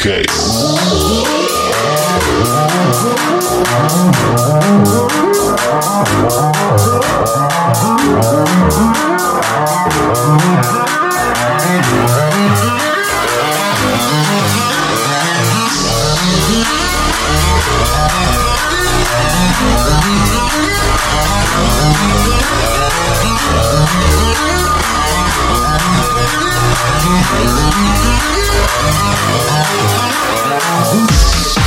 Okay. Música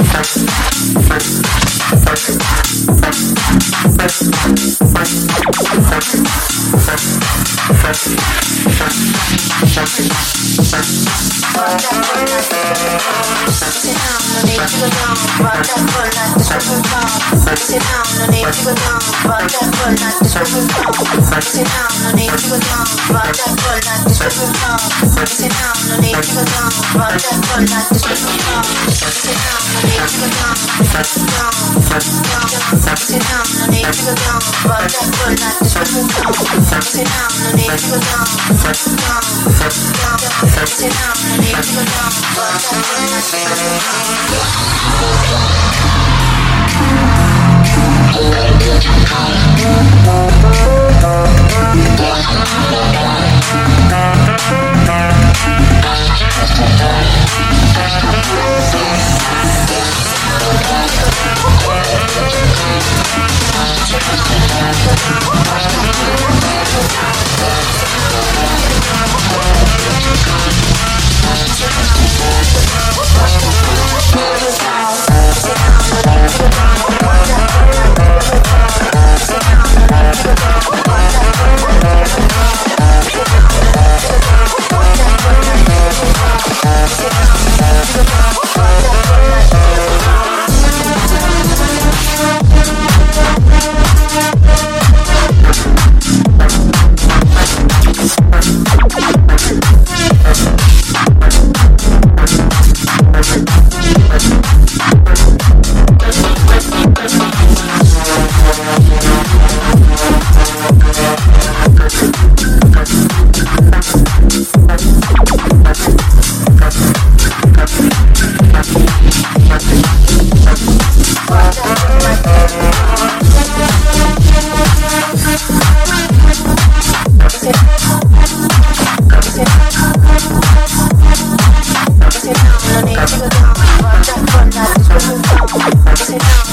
Thanks. full night, the strip on. No need to go down. Rock that full night, on. No need to go down. Rock that full night, on. No need to go down. Down, down, down, no need to go down. Rock that full night, on. No need to go down. Down, down, down, no need to go down. Rock that full night, on. down, sit down.